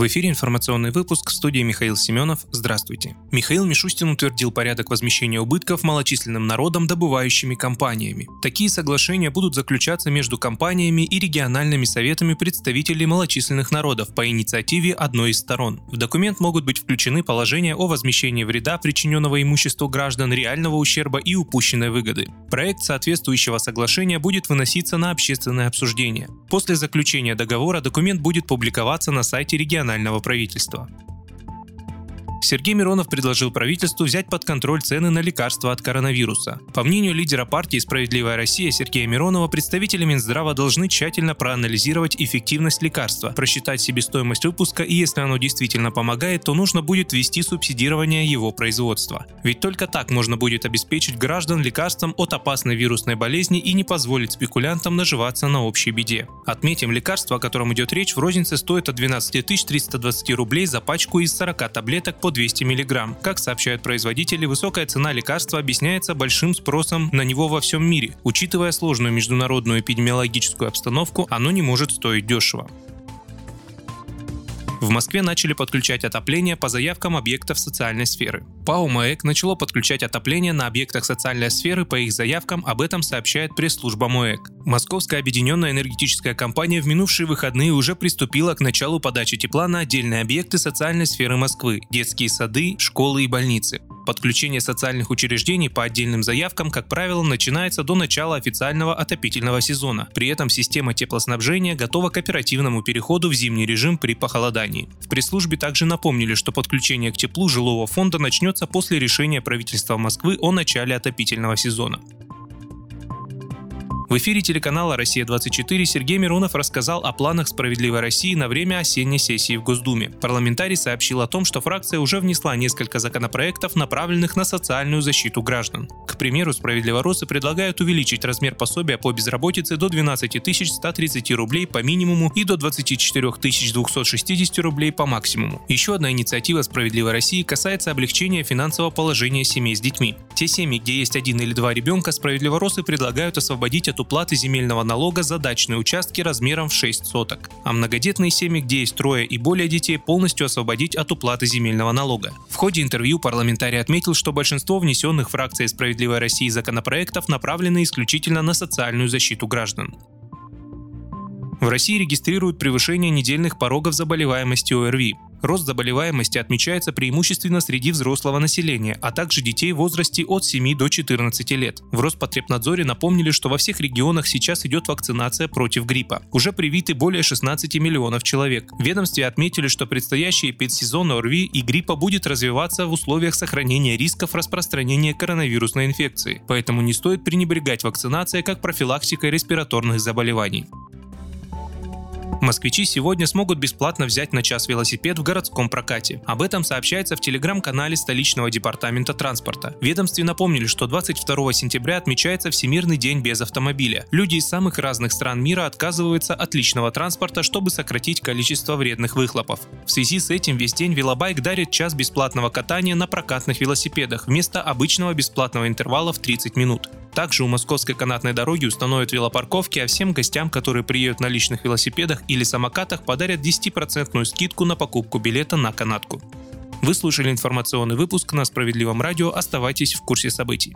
В эфире информационный выпуск в студии Михаил Семенов. Здравствуйте. Михаил Мишустин утвердил порядок возмещения убытков малочисленным народам, добывающими компаниями. Такие соглашения будут заключаться между компаниями и региональными советами представителей малочисленных народов по инициативе одной из сторон. В документ могут быть включены положения о возмещении вреда, причиненного имуществу граждан, реального ущерба и упущенной выгоды. Проект соответствующего соглашения будет выноситься на общественное обсуждение. После заключения договора документ будет публиковаться на сайте регионального регионального правительства. Сергей Миронов предложил правительству взять под контроль цены на лекарства от коронавируса. По мнению лидера партии «Справедливая Россия» Сергея Миронова, представители Минздрава должны тщательно проанализировать эффективность лекарства, просчитать себестоимость выпуска и если оно действительно помогает, то нужно будет ввести субсидирование его производства. Ведь только так можно будет обеспечить граждан лекарством от опасной вирусной болезни и не позволить спекулянтам наживаться на общей беде. Отметим, лекарство, о котором идет речь, в рознице стоит от 12 320 рублей за пачку из 40 таблеток по 200 мг. Как сообщают производители, высокая цена лекарства объясняется большим спросом на него во всем мире. Учитывая сложную международную эпидемиологическую обстановку, оно не может стоить дешево. В Москве начали подключать отопление по заявкам объектов социальной сферы. ПАО МАЭК начало подключать отопление на объектах социальной сферы по их заявкам, об этом сообщает пресс-служба МОЭК. Московская объединенная энергетическая компания в минувшие выходные уже приступила к началу подачи тепла на отдельные объекты социальной сферы Москвы – детские сады, школы и больницы. Подключение социальных учреждений по отдельным заявкам, как правило, начинается до начала официального отопительного сезона. При этом система теплоснабжения готова к оперативному переходу в зимний режим при похолодании. В пресс-службе также напомнили, что подключение к теплу жилого фонда начнется после решения правительства Москвы о начале отопительного сезона. В эфире телеканала «Россия-24» Сергей Миронов рассказал о планах «Справедливой России» на время осенней сессии в Госдуме. Парламентарий сообщил о том, что фракция уже внесла несколько законопроектов, направленных на социальную защиту граждан. К примеру, «Справедливоросы» предлагают увеличить размер пособия по безработице до 12 130 рублей по минимуму и до 24 260 рублей по максимуму. Еще одна инициатива «Справедливой России» касается облегчения финансового положения семей с детьми. Те семьи, где есть один или два ребенка, «Справедливоросы» предлагают освободить от уплаты земельного налога за дачные участки размером в 6 соток, а многодетные семьи, где есть трое и более детей, полностью освободить от уплаты земельного налога. В ходе интервью парламентарий отметил, что большинство внесенных фракцией «Справедливой России» законопроектов направлены исключительно на социальную защиту граждан. В России регистрируют превышение недельных порогов заболеваемости ОРВИ. Рост заболеваемости отмечается преимущественно среди взрослого населения, а также детей в возрасте от 7 до 14 лет. В Роспотребнадзоре напомнили, что во всех регионах сейчас идет вакцинация против гриппа. Уже привиты более 16 миллионов человек. В ведомстве отметили, что предстоящий эпидсезон ОРВИ и гриппа будет развиваться в условиях сохранения рисков распространения коронавирусной инфекции. Поэтому не стоит пренебрегать вакцинацией как профилактикой респираторных заболеваний. Москвичи сегодня смогут бесплатно взять на час велосипед в городском прокате. Об этом сообщается в телеграм-канале столичного департамента транспорта. Ведомстве напомнили, что 22 сентября отмечается Всемирный день без автомобиля. Люди из самых разных стран мира отказываются от личного транспорта, чтобы сократить количество вредных выхлопов. В связи с этим весь день Велобайк дарит час бесплатного катания на прокатных велосипедах вместо обычного бесплатного интервала в 30 минут. Также у Московской канатной дороги установят велопарковки, а всем гостям, которые приедут на личных велосипедах или самокатах, подарят 10% скидку на покупку билета на канатку. Вы слушали информационный выпуск на Справедливом радио. Оставайтесь в курсе событий.